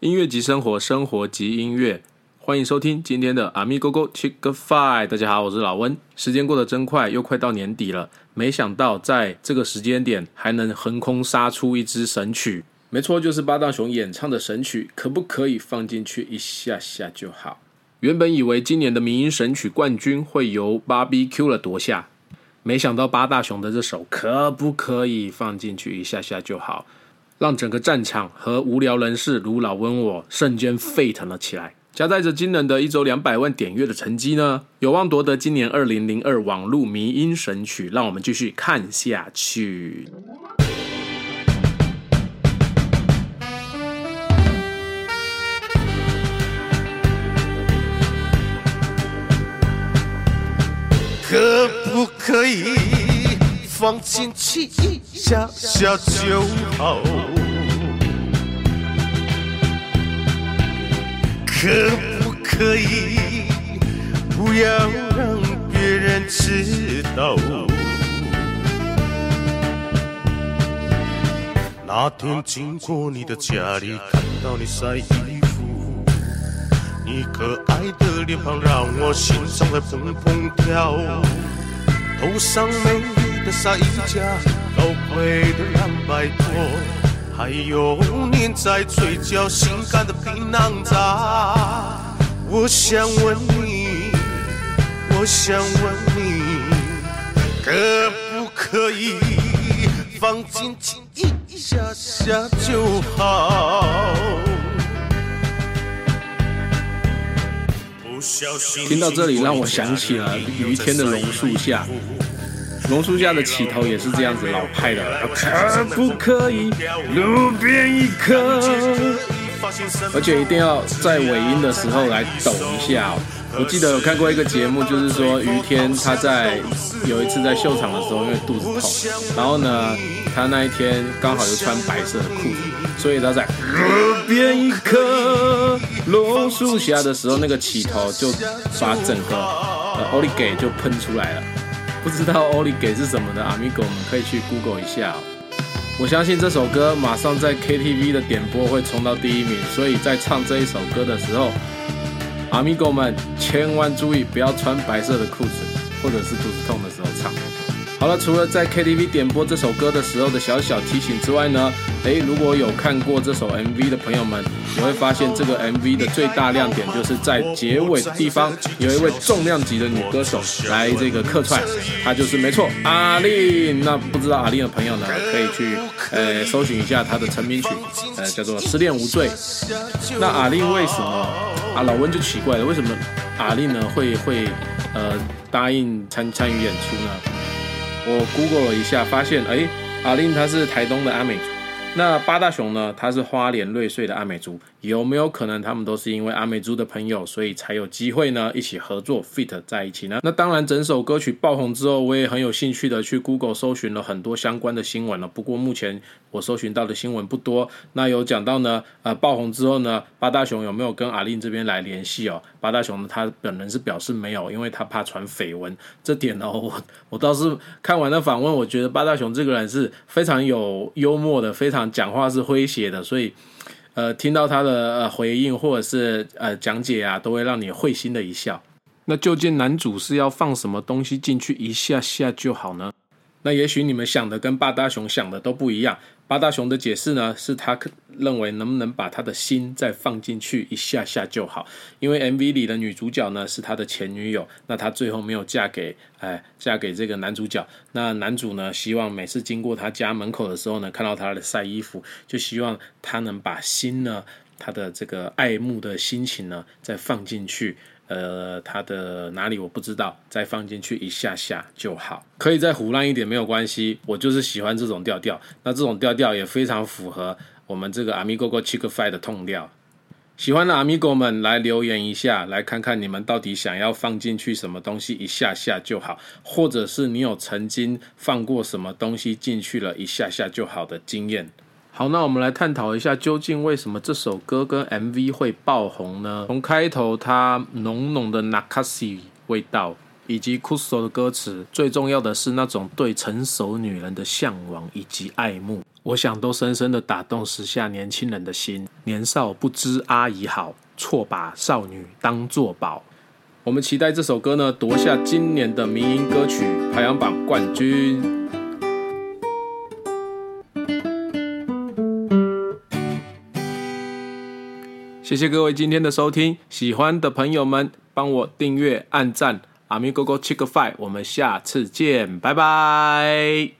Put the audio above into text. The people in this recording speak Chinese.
音乐及生活，生活及音乐，欢迎收听今天的阿咪勾勾 Chick Five。大家好，我是老温。时间过得真快，又快到年底了。没想到在这个时间点还能横空杀出一支神曲，没错，就是八大雄演唱的神曲。可不可以放进去一下下就好？原本以为今年的民音神曲冠军会由芭比 Q 了夺下，没想到八大雄的这首可不可以放进去一下下就好？让整个战场和无聊人士如老温我瞬间沸腾了起来，夹带着惊人的一周两百万点阅的成绩呢，有望夺得今年二零零二网络迷音神曲。让我们继续看下去。可不可以放进去一下下就好？可不可以不要让别人知道？那天经过你的家里，看到你晒衣服，你可爱的脸庞让我心上在砰砰跳。头上没的纱衣夹，高贵的蓝白拖，还有粘在嘴角性感的槟榔渣。我想问你，我想问你，可不可以放轻轻一下下就好？听到这里，让我想起了于天的榕树下，榕树下的起头也是这样子老派的。可不可以路边一棵？而且一定要在尾音的时候来抖一下、哦。我记得有看过一个节目，就是说于天他在有一次在秀场的时候，因为肚子痛，然后呢，他那一天刚好又穿白色的裤子，所以他在路边一棵榕树下的时候，那个起头就把整个呃欧利给就喷出来了。不知道欧利给是什么的阿米狗们可以去 Google 一下、哦。我相信这首歌马上在 KTV 的点播会冲到第一名，所以在唱这一首歌的时候，阿米狗们千万注意不要穿白色的裤子，或者是肚子痛的时候。好了，除了在 KTV 点播这首歌的时候的小小提醒之外呢，诶，如果有看过这首 MV 的朋友们，你会发现这个 MV 的最大亮点就是在结尾的地方有一位重量级的女歌手来这个客串，她就是没错阿令。那不知道阿令的朋友呢，可以去呃搜寻一下她的成名曲，呃叫做《失恋无罪》。那阿令为什么啊？老温就奇怪了，为什么阿令呢会会呃答应参参与演出呢？我 Google 了一下，发现哎，阿令他是台东的阿美族，那八大雄呢，他是花莲瑞穗的阿美族，有没有可能他们都是因为阿美族的朋友，所以才有机会呢一起合作 fit 在一起呢？那当然，整首歌曲爆红之后，我也很有兴趣的去 Google 搜寻了很多相关的新闻了。不过目前我搜寻到的新闻不多。那有讲到呢，呃，爆红之后呢，八大雄有没有跟阿令这边来联系哦？八大雄呢，他本人是表示没有，因为他怕传绯闻。这点呢，我我倒是看完了访问，我觉得八大雄这个人是非常有幽默的，非常讲话是诙谐的，所以。呃，听到他的呃回应或者是呃讲解啊，都会让你会心的一笑。那究竟男主是要放什么东西进去一下下就好呢？那也许你们想的跟八大雄想的都不一样。八大雄的解释呢，是他认为能不能把他的心再放进去一下下就好，因为 MV 里的女主角呢是他的前女友，那他最后没有嫁给哎嫁给这个男主角，那男主呢希望每次经过他家门口的时候呢，看到他的晒衣服，就希望他能把心呢他的这个爱慕的心情呢再放进去。呃，他的哪里我不知道，再放进去一下下就好，可以再胡乱一点没有关系，我就是喜欢这种调调。那这种调调也非常符合我们这个 Amigo Go Chick Five 的痛调。喜欢的 Amigo 们来留言一下，来看看你们到底想要放进去什么东西，一下下就好，或者是你有曾经放过什么东西进去了一下下就好的经验。好，那我们来探讨一下，究竟为什么这首歌跟 MV 会爆红呢？从开头它浓浓的 Nakasi 味道，以及 Kuso 的歌词，最重要的是那种对成熟女人的向往以及爱慕。我想都深深的打动时下年轻人的心。年少不知阿姨好，错把少女当作宝。我们期待这首歌呢夺下今年的民音歌曲排行榜冠军。谢谢各位今天的收听，喜欢的朋友们帮我订阅、按赞，阿咪哥哥 Chick Five，我们下次见，拜拜。